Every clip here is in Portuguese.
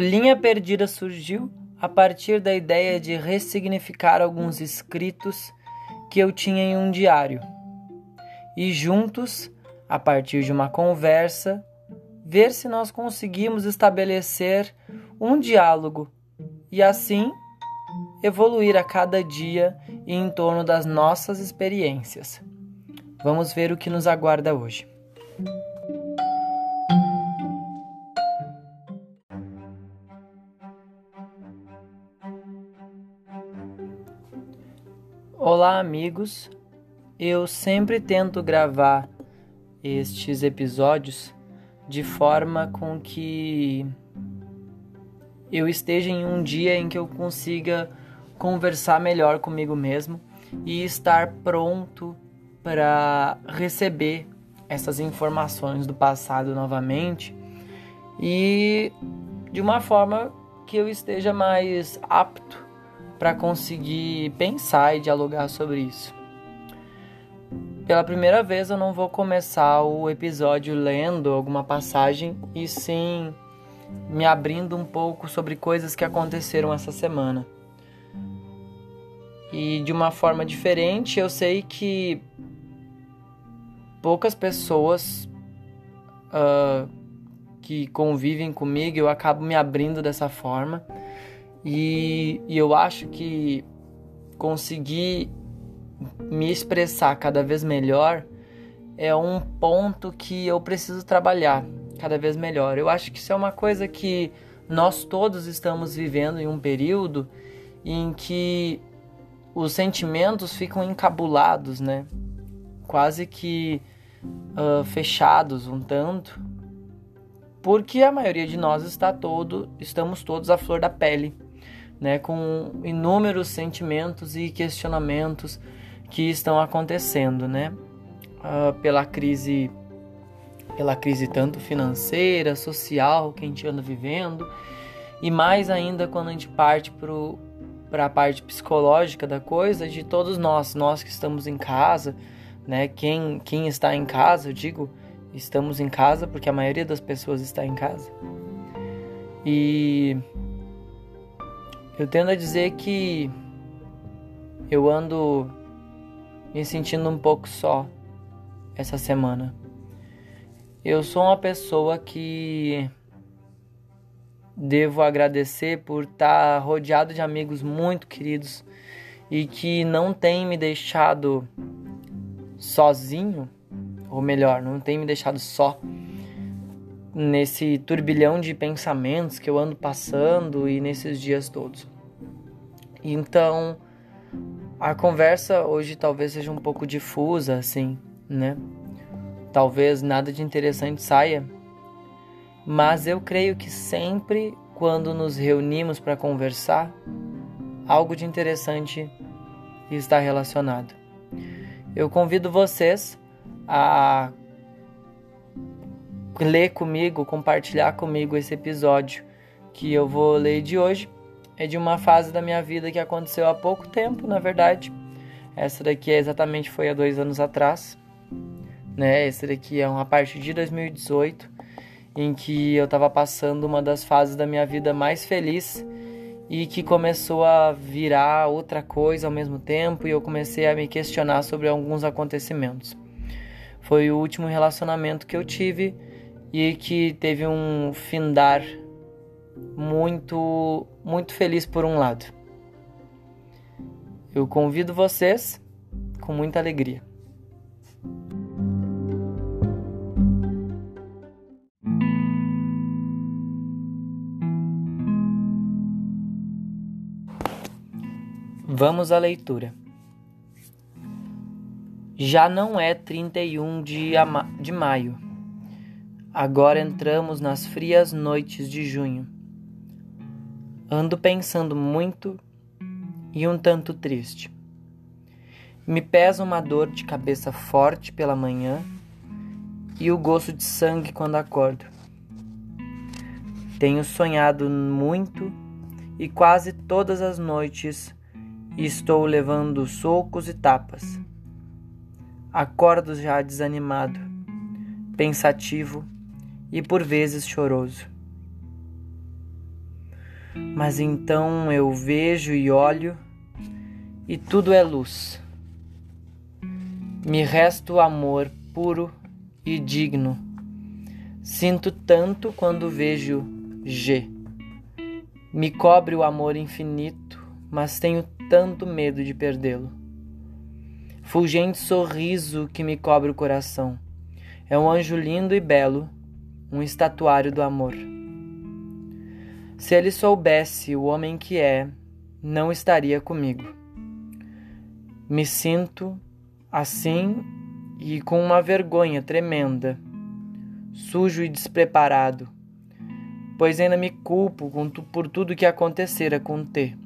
Linha Perdida surgiu a partir da ideia de ressignificar alguns escritos que eu tinha em um diário e juntos, a partir de uma conversa, ver se nós conseguimos estabelecer um diálogo e assim evoluir a cada dia em torno das nossas experiências. Vamos ver o que nos aguarda hoje. Olá, amigos. Eu sempre tento gravar estes episódios de forma com que eu esteja em um dia em que eu consiga conversar melhor comigo mesmo e estar pronto para receber essas informações do passado novamente e de uma forma que eu esteja mais apto para conseguir pensar e dialogar sobre isso. Pela primeira vez eu não vou começar o episódio lendo alguma passagem e sim me abrindo um pouco sobre coisas que aconteceram essa semana. E de uma forma diferente, eu sei que poucas pessoas uh, que convivem comigo eu acabo me abrindo dessa forma. E, e eu acho que conseguir me expressar cada vez melhor é um ponto que eu preciso trabalhar cada vez melhor. Eu acho que isso é uma coisa que nós todos estamos vivendo em um período em que os sentimentos ficam encabulados, né? Quase que uh, fechados um tanto, porque a maioria de nós está todo, estamos todos à flor da pele, né? Com inúmeros sentimentos e questionamentos que estão acontecendo, né? Uh, pela crise, pela crise tanto financeira, social que a gente anda vivendo, e mais ainda quando a gente parte para a parte psicológica da coisa, de todos nós, nós que estamos em casa, né? Quem, quem está em casa, eu digo, estamos em casa porque a maioria das pessoas está em casa. E eu tendo a dizer que eu ando me sentindo um pouco só essa semana. Eu sou uma pessoa que devo agradecer por estar rodeado de amigos muito queridos e que não tem me deixado sozinho, ou melhor, não tem me deixado só nesse turbilhão de pensamentos que eu ando passando e nesses dias todos. Então, a conversa hoje talvez seja um pouco difusa, assim, né? Talvez nada de interessante saia, mas eu creio que sempre quando nos reunimos para conversar, algo de interessante está relacionado. Eu convido vocês a ler comigo, compartilhar comigo esse episódio que eu vou ler de hoje é de uma fase da minha vida que aconteceu há pouco tempo, na verdade. Essa daqui é exatamente foi há dois anos atrás, né? Essa daqui é uma parte de 2018 em que eu estava passando uma das fases da minha vida mais feliz e que começou a virar outra coisa ao mesmo tempo e eu comecei a me questionar sobre alguns acontecimentos. Foi o último relacionamento que eu tive e que teve um findar muito, muito feliz por um lado. Eu convido vocês com muita alegria. Vamos à leitura. Já não é 31 de, de maio. Agora entramos nas frias noites de junho. Ando pensando muito e um tanto triste. Me pesa uma dor de cabeça forte pela manhã e o gosto de sangue quando acordo. Tenho sonhado muito e quase todas as noites estou levando socos e tapas. Acordo já desanimado, pensativo e por vezes choroso. mas então eu vejo e olho e tudo é luz. Me resta o amor puro e digno. Sinto tanto quando vejo G. Me cobre o amor infinito, mas tenho tanto medo de perdê-lo. Fulgente sorriso que me cobre o coração. É um anjo lindo e belo, um estatuário do amor. Se ele soubesse o homem que é, não estaria comigo. Me sinto assim e com uma vergonha tremenda, sujo e despreparado, pois ainda me culpo por tudo que acontecera com T.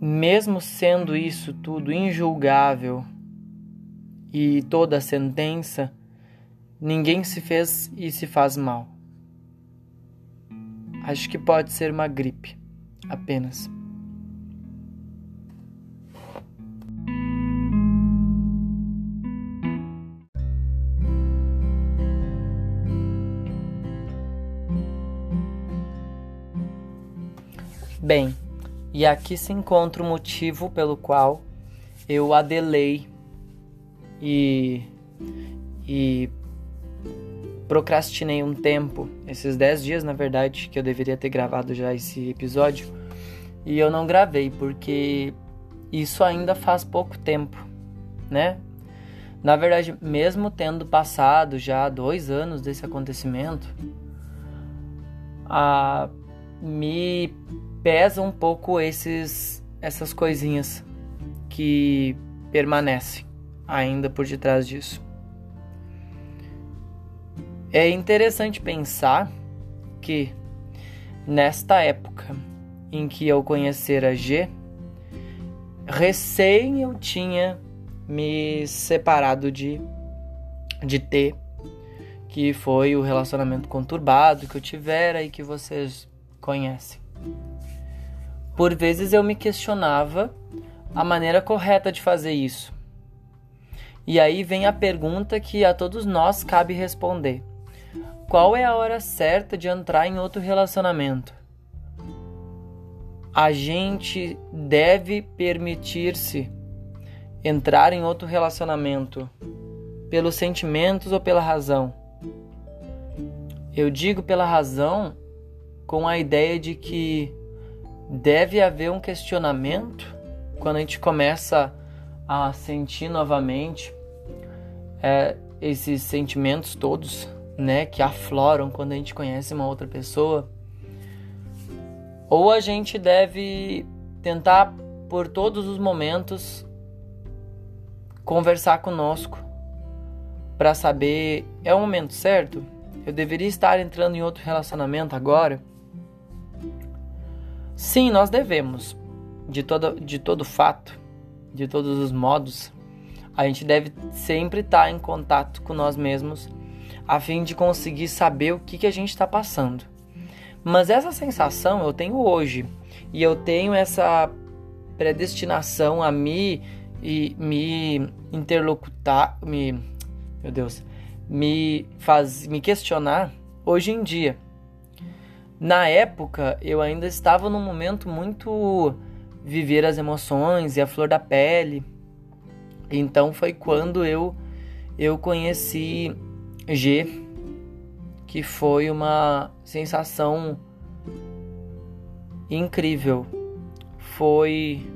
Mesmo sendo isso tudo injulgável e toda a sentença, ninguém se fez e se faz mal. Acho que pode ser uma gripe, apenas. Bem, e aqui se encontra o motivo pelo qual eu adelei e, e procrastinei um tempo, esses 10 dias na verdade, que eu deveria ter gravado já esse episódio, e eu não gravei porque isso ainda faz pouco tempo, né? Na verdade, mesmo tendo passado já dois anos desse acontecimento, a, me pesa um pouco esses essas coisinhas que permanecem ainda por detrás disso. É interessante pensar que nesta época em que eu conhecera G, recém eu tinha me separado de de T, que foi o relacionamento conturbado que eu tivera e que vocês conhecem. Por vezes eu me questionava a maneira correta de fazer isso. E aí vem a pergunta que a todos nós cabe responder: Qual é a hora certa de entrar em outro relacionamento? A gente deve permitir-se entrar em outro relacionamento pelos sentimentos ou pela razão? Eu digo pela razão com a ideia de que deve haver um questionamento quando a gente começa a sentir novamente é, esses sentimentos todos, né, que afloram quando a gente conhece uma outra pessoa. Ou a gente deve tentar por todos os momentos conversar conosco para saber é o momento certo? Eu deveria estar entrando em outro relacionamento agora? Sim, nós devemos. De todo, de todo fato, de todos os modos, a gente deve sempre estar em contato com nós mesmos a fim de conseguir saber o que, que a gente está passando. Mas essa sensação eu tenho hoje e eu tenho essa predestinação a me e me interlocutar, me meu Deus, me faz me questionar hoje em dia. Na época, eu ainda estava num momento muito viver as emoções e a flor da pele. Então foi quando eu eu conheci G, que foi uma sensação incrível. Foi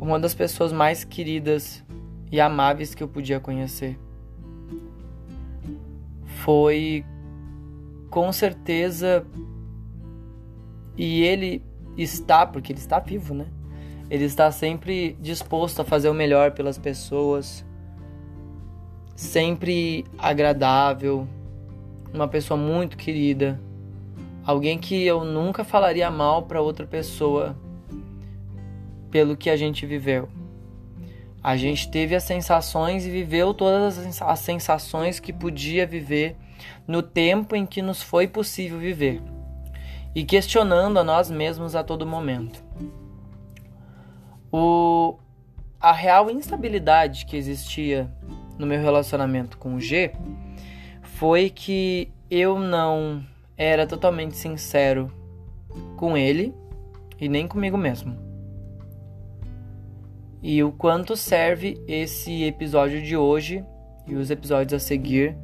uma das pessoas mais queridas e amáveis que eu podia conhecer. Foi com certeza. E ele está, porque ele está vivo, né? Ele está sempre disposto a fazer o melhor pelas pessoas, sempre agradável, uma pessoa muito querida, alguém que eu nunca falaria mal para outra pessoa pelo que a gente viveu. A gente teve as sensações e viveu todas as sensações que podia viver no tempo em que nos foi possível viver e questionando a nós mesmos a todo momento. O, a real instabilidade que existia no meu relacionamento com o G foi que eu não era totalmente sincero com ele e nem comigo mesmo. E o quanto serve esse episódio de hoje e os episódios a seguir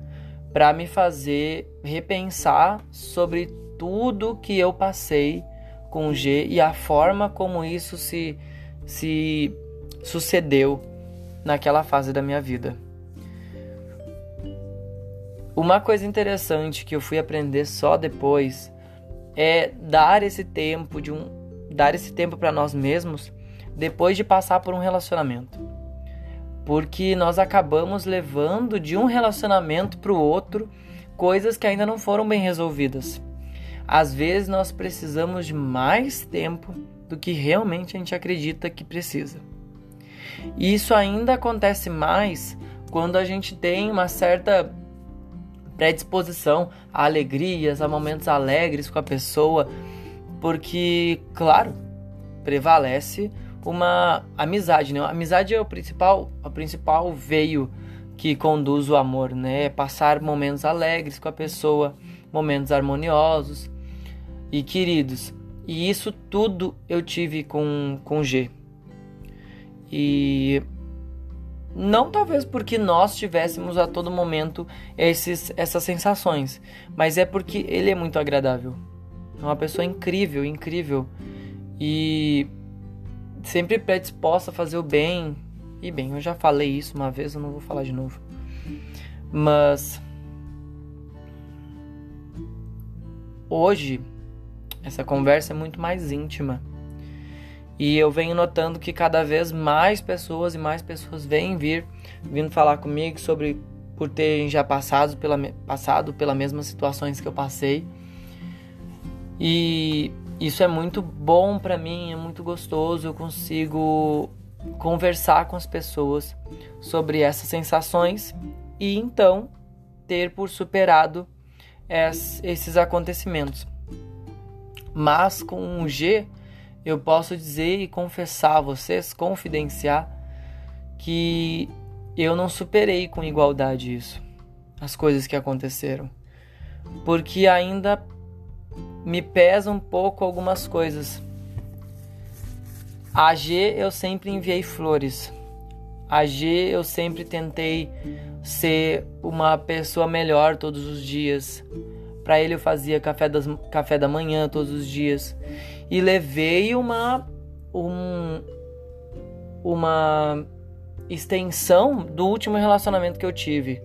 para me fazer repensar sobre tudo que eu passei com G e a forma como isso se, se sucedeu naquela fase da minha vida. Uma coisa interessante que eu fui aprender só depois é dar esse tempo de um dar esse tempo para nós mesmos depois de passar por um relacionamento. Porque nós acabamos levando de um relacionamento para o outro coisas que ainda não foram bem resolvidas. Às vezes nós precisamos de mais tempo do que realmente a gente acredita que precisa. E isso ainda acontece mais quando a gente tem uma certa predisposição a alegrias, a momentos alegres com a pessoa, porque, claro, prevalece uma amizade, né? A amizade é o principal, o principal veio que conduz o amor, né? Passar momentos alegres com a pessoa, momentos harmoniosos e queridos. E isso tudo eu tive com, com G. E não talvez porque nós tivéssemos a todo momento esses, essas sensações, mas é porque ele é muito agradável. É uma pessoa incrível, incrível. E sempre predisposta a fazer o bem. E bem, eu já falei isso uma vez, eu não vou falar de novo. Mas hoje essa conversa é muito mais íntima. E eu venho notando que cada vez mais pessoas e mais pessoas vêm vir vindo falar comigo sobre por terem já passado pela passado pela mesmas situações que eu passei. E isso é muito bom para mim, é muito gostoso, eu consigo conversar com as pessoas sobre essas sensações e então ter por superado esses acontecimentos. Mas com um G, eu posso dizer e confessar a vocês, confidenciar, que eu não superei com igualdade isso, as coisas que aconteceram. Porque ainda me pesa um pouco algumas coisas. A G eu sempre enviei flores. A G eu sempre tentei ser uma pessoa melhor todos os dias. Para ele eu fazia café, das, café da manhã todos os dias. E levei uma um, uma extensão do último relacionamento que eu tive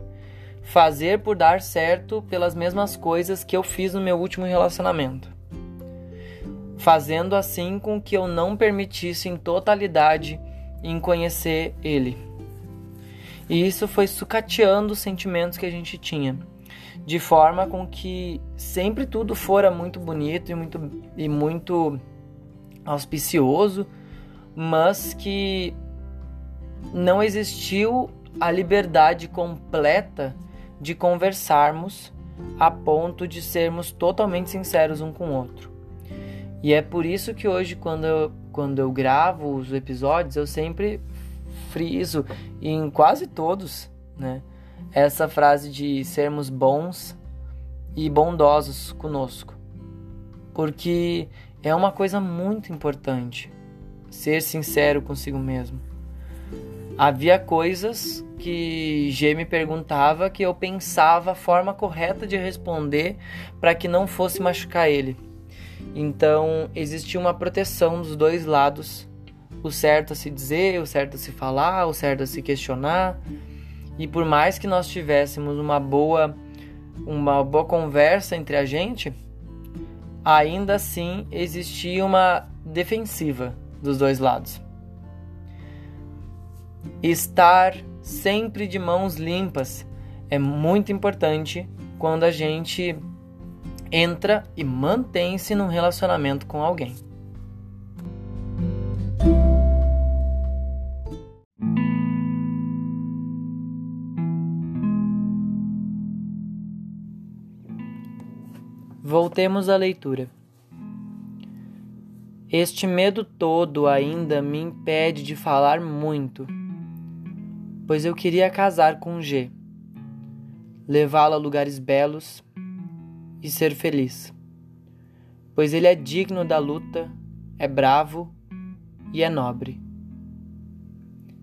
fazer por dar certo pelas mesmas coisas que eu fiz no meu último relacionamento. Fazendo assim com que eu não permitisse em totalidade em conhecer ele. E isso foi sucateando os sentimentos que a gente tinha, de forma com que sempre tudo fora muito bonito e muito, e muito auspicioso, mas que não existiu a liberdade completa de conversarmos a ponto de sermos totalmente sinceros um com o outro. E é por isso que hoje, quando eu, quando eu gravo os episódios, eu sempre friso, em quase todos, né, essa frase de sermos bons e bondosos conosco. Porque é uma coisa muito importante ser sincero consigo mesmo. Havia coisas que G me perguntava que eu pensava a forma correta de responder para que não fosse machucar ele. Então existia uma proteção dos dois lados, o certo a se dizer, o certo a se falar, o certo a se questionar. E por mais que nós tivéssemos uma boa uma boa conversa entre a gente, ainda assim existia uma defensiva dos dois lados. Estar sempre de mãos limpas é muito importante quando a gente entra e mantém-se num relacionamento com alguém. Voltemos à leitura. Este medo todo ainda me impede de falar muito pois eu queria casar com G, levá-la a lugares belos, e ser feliz, pois ele é digno da luta, é bravo e é nobre.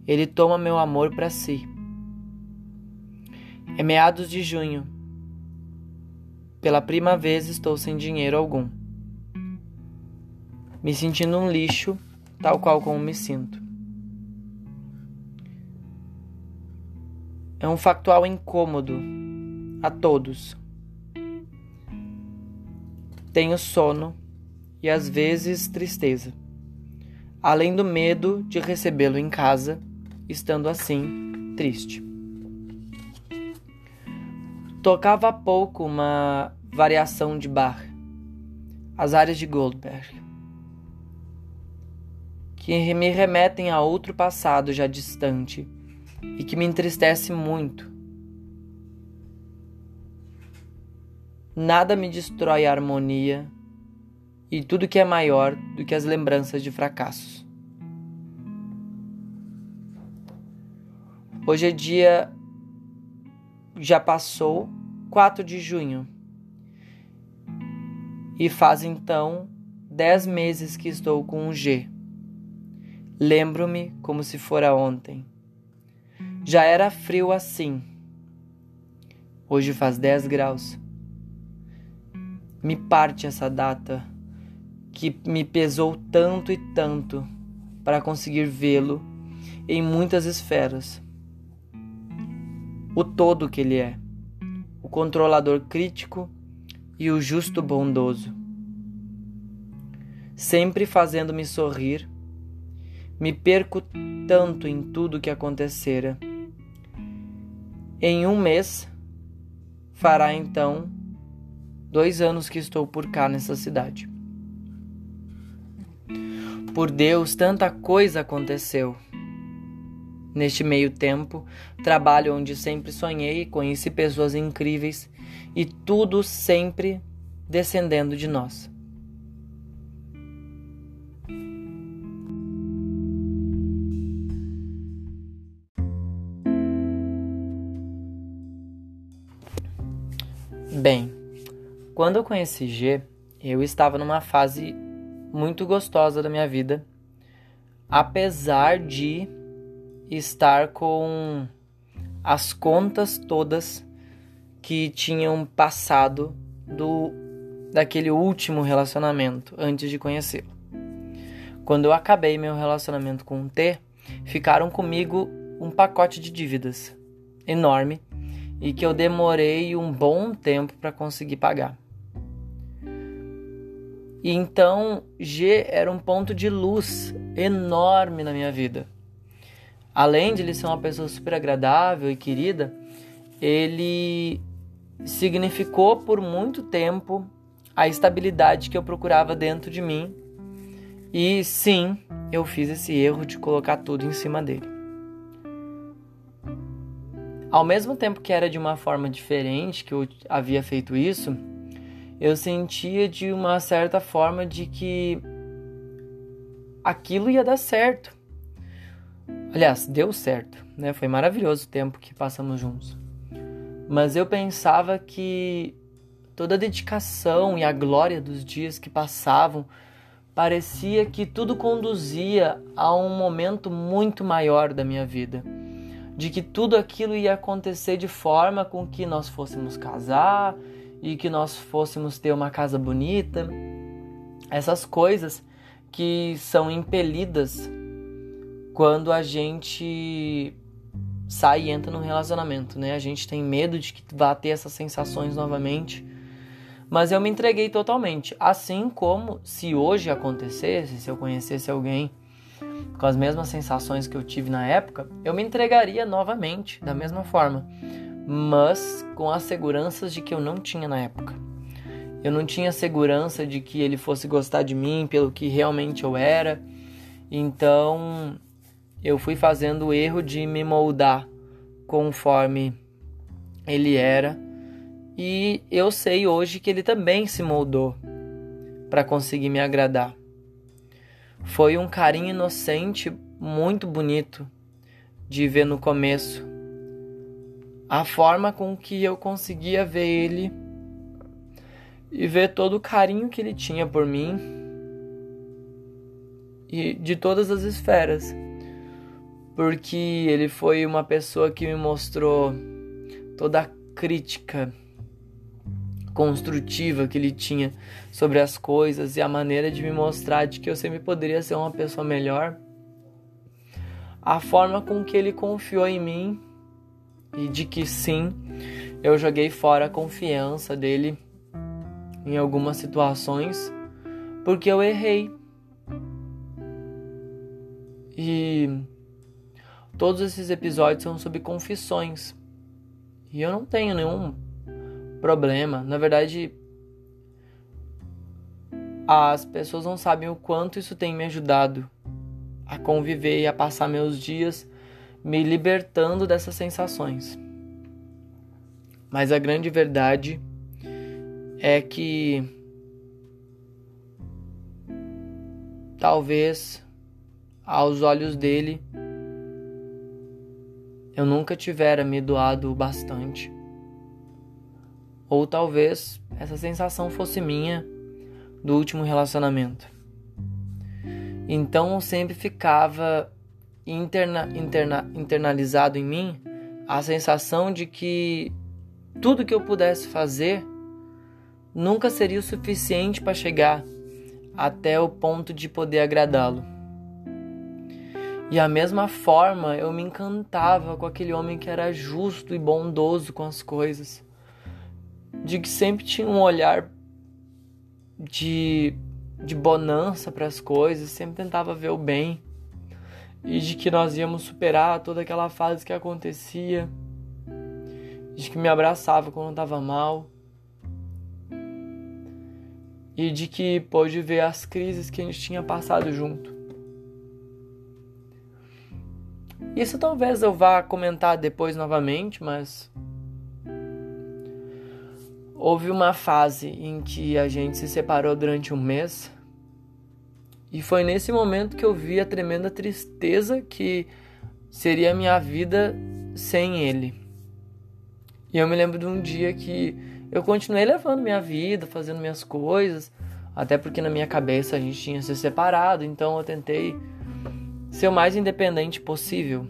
Ele toma meu amor para si. É meados de junho. Pela primeira vez estou sem dinheiro algum. Me sentindo um lixo, tal qual como me sinto. É um factual incômodo a todos. Tenho sono e às vezes tristeza, além do medo de recebê-lo em casa, estando assim triste. Tocava há pouco uma variação de Bach, as áreas de Goldberg, que me remetem a outro passado já distante e que me entristece muito. Nada me destrói a harmonia e tudo que é maior do que as lembranças de fracassos. Hoje é dia. Já passou 4 de junho. E faz então 10 meses que estou com um G. Lembro-me como se fora ontem. Já era frio assim. Hoje faz 10 graus. Me parte essa data que me pesou tanto e tanto para conseguir vê-lo em muitas esferas. O todo que ele é, o controlador crítico e o justo bondoso. Sempre fazendo-me sorrir, me perco tanto em tudo que acontecera em um mês, fará então dois anos que estou por cá nessa cidade. Por Deus, tanta coisa aconteceu. Neste meio tempo, trabalho onde sempre sonhei, conheci pessoas incríveis e tudo sempre descendendo de nós. Bem, quando eu conheci G, eu estava numa fase muito gostosa da minha vida, apesar de estar com as contas todas que tinham passado do daquele último relacionamento antes de conhecê-lo. Quando eu acabei meu relacionamento com o T, ficaram comigo um pacote de dívidas enorme e que eu demorei um bom tempo para conseguir pagar. E então G era um ponto de luz enorme na minha vida. Além de ele ser uma pessoa super agradável e querida, ele significou por muito tempo a estabilidade que eu procurava dentro de mim. E sim, eu fiz esse erro de colocar tudo em cima dele. Ao mesmo tempo que era de uma forma diferente que eu havia feito isso, eu sentia de uma certa forma de que aquilo ia dar certo. Aliás, deu certo, né? Foi maravilhoso o tempo que passamos juntos. Mas eu pensava que toda a dedicação e a glória dos dias que passavam parecia que tudo conduzia a um momento muito maior da minha vida de que tudo aquilo ia acontecer de forma com que nós fôssemos casar e que nós fôssemos ter uma casa bonita. Essas coisas que são impelidas quando a gente sai e entra num relacionamento, né? A gente tem medo de que vá ter essas sensações novamente. Mas eu me entreguei totalmente. Assim como se hoje acontecesse, se eu conhecesse alguém com as mesmas sensações que eu tive na época, eu me entregaria novamente da mesma forma, mas com as seguranças de que eu não tinha na época. Eu não tinha segurança de que ele fosse gostar de mim pelo que realmente eu era. Então, eu fui fazendo o erro de me moldar conforme ele era. E eu sei hoje que ele também se moldou para conseguir me agradar. Foi um carinho inocente muito bonito de ver no começo. A forma com que eu conseguia ver ele e ver todo o carinho que ele tinha por mim e de todas as esferas. Porque ele foi uma pessoa que me mostrou toda a crítica construtiva que ele tinha sobre as coisas e a maneira de me mostrar de que eu sempre poderia ser uma pessoa melhor. A forma com que ele confiou em mim e de que sim, eu joguei fora a confiança dele em algumas situações porque eu errei. E todos esses episódios são sobre confissões. E eu não tenho nenhum problema. Na verdade, as pessoas não sabem o quanto isso tem me ajudado a conviver e a passar meus dias me libertando dessas sensações. Mas a grande verdade é que talvez aos olhos dele eu nunca tivera me doado bastante. Ou talvez essa sensação fosse minha do último relacionamento. Então sempre ficava interna, interna, internalizado em mim a sensação de que tudo que eu pudesse fazer nunca seria o suficiente para chegar até o ponto de poder agradá-lo. E a mesma forma eu me encantava com aquele homem que era justo e bondoso com as coisas, de que sempre tinha um olhar de, de bonança para as coisas, sempre tentava ver o bem. E de que nós íamos superar toda aquela fase que acontecia, de que me abraçava quando estava mal. E de que pôde ver as crises que a gente tinha passado junto. Isso talvez eu vá comentar depois novamente, mas houve uma fase em que a gente se separou durante um mês e foi nesse momento que eu vi a tremenda tristeza que seria a minha vida sem ele. E eu me lembro de um dia que eu continuei levando minha vida, fazendo minhas coisas, até porque na minha cabeça a gente tinha se separado, então eu tentei ser o mais independente possível.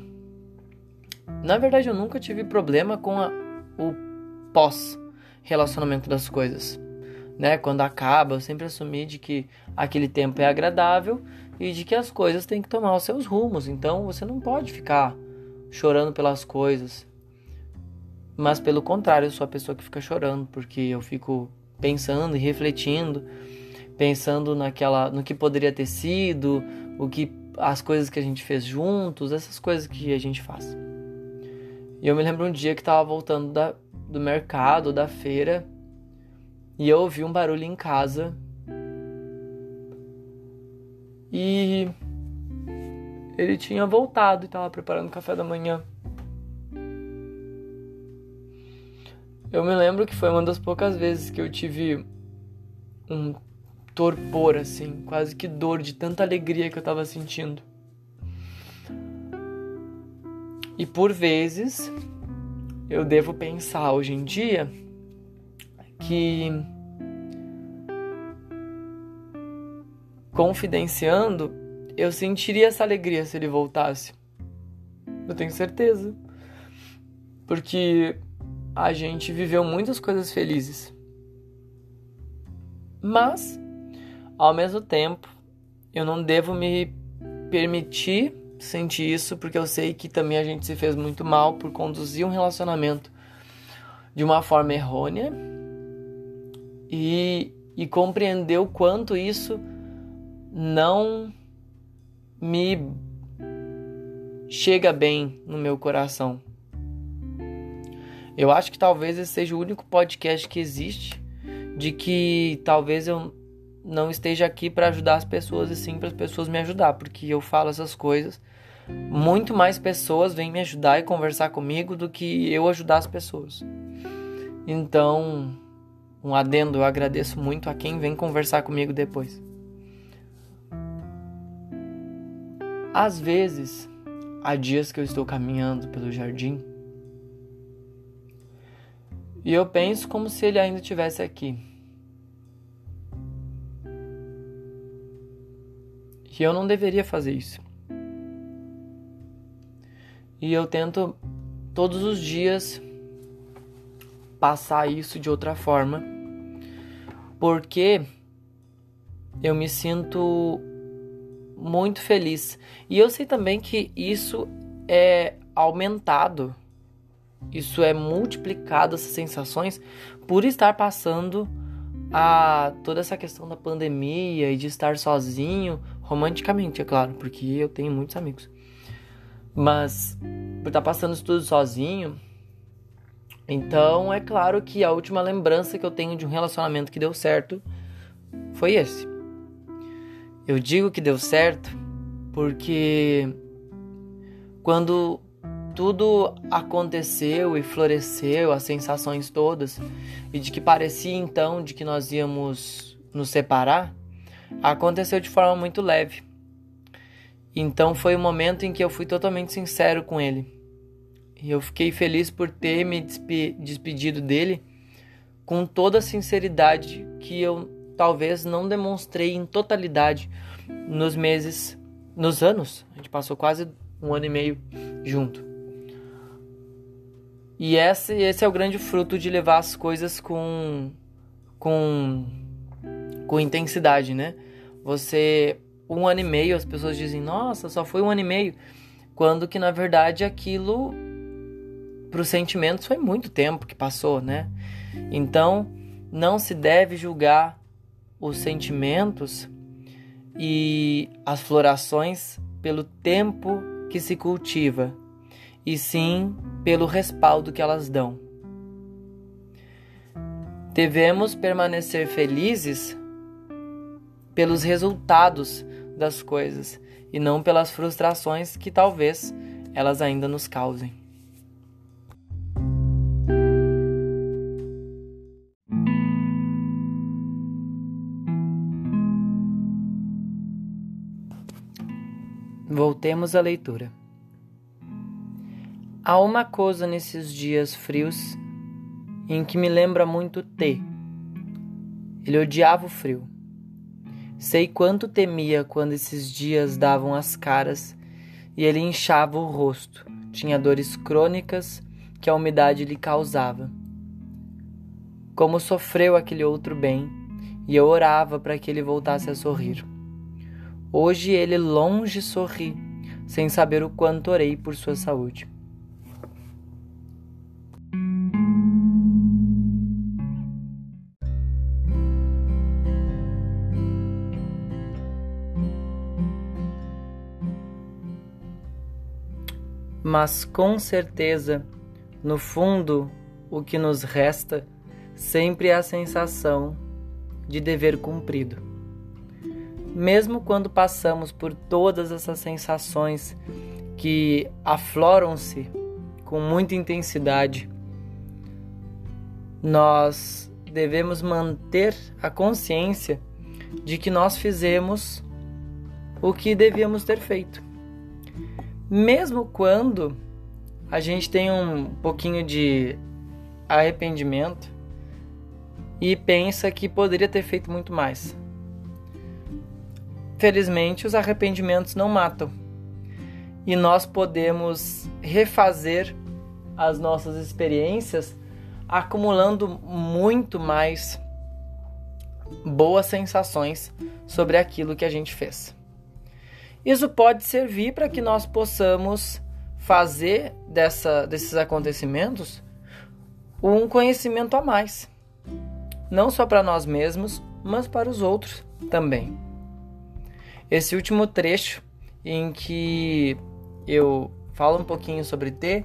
Na verdade, eu nunca tive problema com a, o pós-relacionamento das coisas né? Quando acaba, eu sempre assumi de que aquele tempo é agradável e de que as coisas têm que tomar os seus rumos. Então você não pode ficar chorando pelas coisas. Mas pelo contrário, eu sou a pessoa que fica chorando, porque eu fico pensando e refletindo, pensando naquela, no que poderia ter sido, o que as coisas que a gente fez juntos, essas coisas que a gente faz. E eu me lembro um dia que estava voltando da, do mercado, da feira, e eu ouvi um barulho em casa. E ele tinha voltado e estava preparando café da manhã. Eu me lembro que foi uma das poucas vezes que eu tive um torpor assim, quase que dor de tanta alegria que eu estava sentindo. E por vezes eu devo pensar hoje em dia que confidenciando, eu sentiria essa alegria se ele voltasse. Eu tenho certeza. Porque a gente viveu muitas coisas felizes. Mas, ao mesmo tempo, eu não devo me permitir sentir isso, porque eu sei que também a gente se fez muito mal por conduzir um relacionamento de uma forma errônea e, e compreender o quanto isso não me chega bem no meu coração. Eu acho que talvez esse seja o único podcast que existe de que talvez eu não esteja aqui para ajudar as pessoas e sim para as pessoas me ajudar, porque eu falo essas coisas. Muito mais pessoas vêm me ajudar e conversar comigo do que eu ajudar as pessoas. Então, um adendo, eu agradeço muito a quem vem conversar comigo depois. Às vezes, há dias que eu estou caminhando pelo jardim e eu penso como se ele ainda estivesse aqui. Que eu não deveria fazer isso. E eu tento todos os dias passar isso de outra forma, porque eu me sinto muito feliz. E eu sei também que isso é aumentado, isso é multiplicado, essas sensações, por estar passando a toda essa questão da pandemia e de estar sozinho, romanticamente, é claro, porque eu tenho muitos amigos. Mas por estar passando isso tudo sozinho, então é claro que a última lembrança que eu tenho de um relacionamento que deu certo foi esse. Eu digo que deu certo porque quando tudo aconteceu e floresceu, as sensações todas, e de que parecia então de que nós íamos nos separar, aconteceu de forma muito leve. Então foi o um momento em que eu fui totalmente sincero com ele. E eu fiquei feliz por ter me despe despedido dele com toda a sinceridade que eu talvez não demonstrei em totalidade nos meses, nos anos. A gente passou quase um ano e meio junto. E esse, esse é o grande fruto de levar as coisas com, com, com intensidade, né? Você um ano e meio, as pessoas dizem, nossa, só foi um ano e meio. Quando que na verdade aquilo para os sentimentos foi muito tempo que passou, né? Então não se deve julgar os sentimentos e as florações pelo tempo que se cultiva, e sim pelo respaldo que elas dão. Devemos permanecer felizes pelos resultados das coisas e não pelas frustrações que talvez elas ainda nos causem. Voltemos à leitura. Há uma coisa nesses dias frios em que me lembra muito T. Ele odiava o frio. Sei quanto temia quando esses dias davam as caras e ele inchava o rosto. Tinha dores crônicas que a umidade lhe causava. Como sofreu aquele outro bem, e eu orava para que ele voltasse a sorrir. Hoje ele longe sorri, sem saber o quanto orei por sua saúde. Mas com certeza, no fundo, o que nos resta sempre é a sensação de dever cumprido. Mesmo quando passamos por todas essas sensações que afloram-se com muita intensidade, nós devemos manter a consciência de que nós fizemos o que devíamos ter feito mesmo quando a gente tem um pouquinho de arrependimento e pensa que poderia ter feito muito mais. Felizmente, os arrependimentos não matam e nós podemos refazer as nossas experiências acumulando muito mais boas sensações sobre aquilo que a gente fez. Isso pode servir para que nós possamos fazer dessa, desses acontecimentos um conhecimento a mais, não só para nós mesmos, mas para os outros também. Esse último trecho em que eu falo um pouquinho sobre T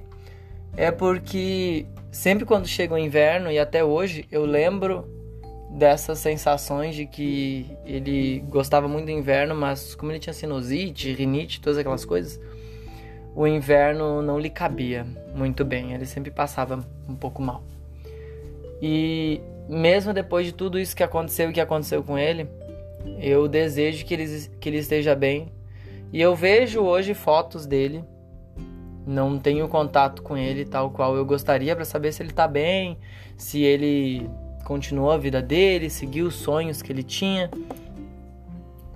é porque sempre quando chega o inverno e até hoje eu lembro dessas sensações de que ele gostava muito do inverno, mas como ele tinha sinusite, rinite, todas aquelas coisas, o inverno não lhe cabia muito bem, ele sempre passava um pouco mal. E mesmo depois de tudo isso que aconteceu e que aconteceu com ele, eu desejo que ele, que ele esteja bem. E eu vejo hoje fotos dele, não tenho contato com ele tal qual eu gostaria para saber se ele está bem, se ele continuou a vida dele, seguiu os sonhos que ele tinha.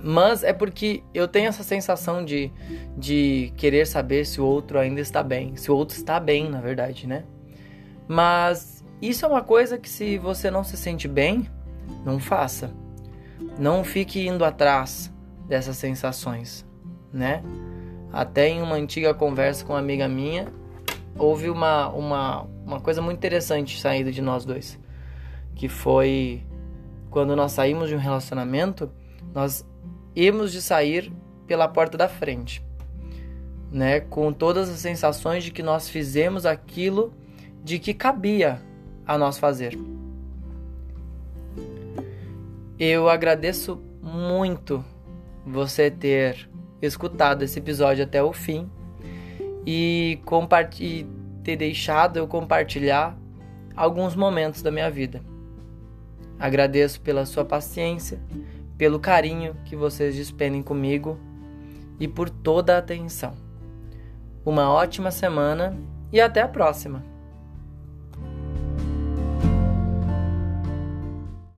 Mas é porque eu tenho essa sensação de, de querer saber se o outro ainda está bem. Se o outro está bem, na verdade, né? Mas isso é uma coisa que se você não se sente bem, não faça. Não fique indo atrás dessas sensações, né? Até em uma antiga conversa com uma amiga minha, houve uma, uma, uma coisa muito interessante saindo de nós dois. Que foi quando nós saímos de um relacionamento, nós íamos de sair pela porta da frente, né? Com todas as sensações de que nós fizemos aquilo de que cabia a nós fazer. Eu agradeço muito você ter escutado esse episódio até o fim e, e ter deixado eu compartilhar alguns momentos da minha vida. Agradeço pela sua paciência, pelo carinho que vocês despendem comigo e por toda a atenção. Uma ótima semana e até a próxima!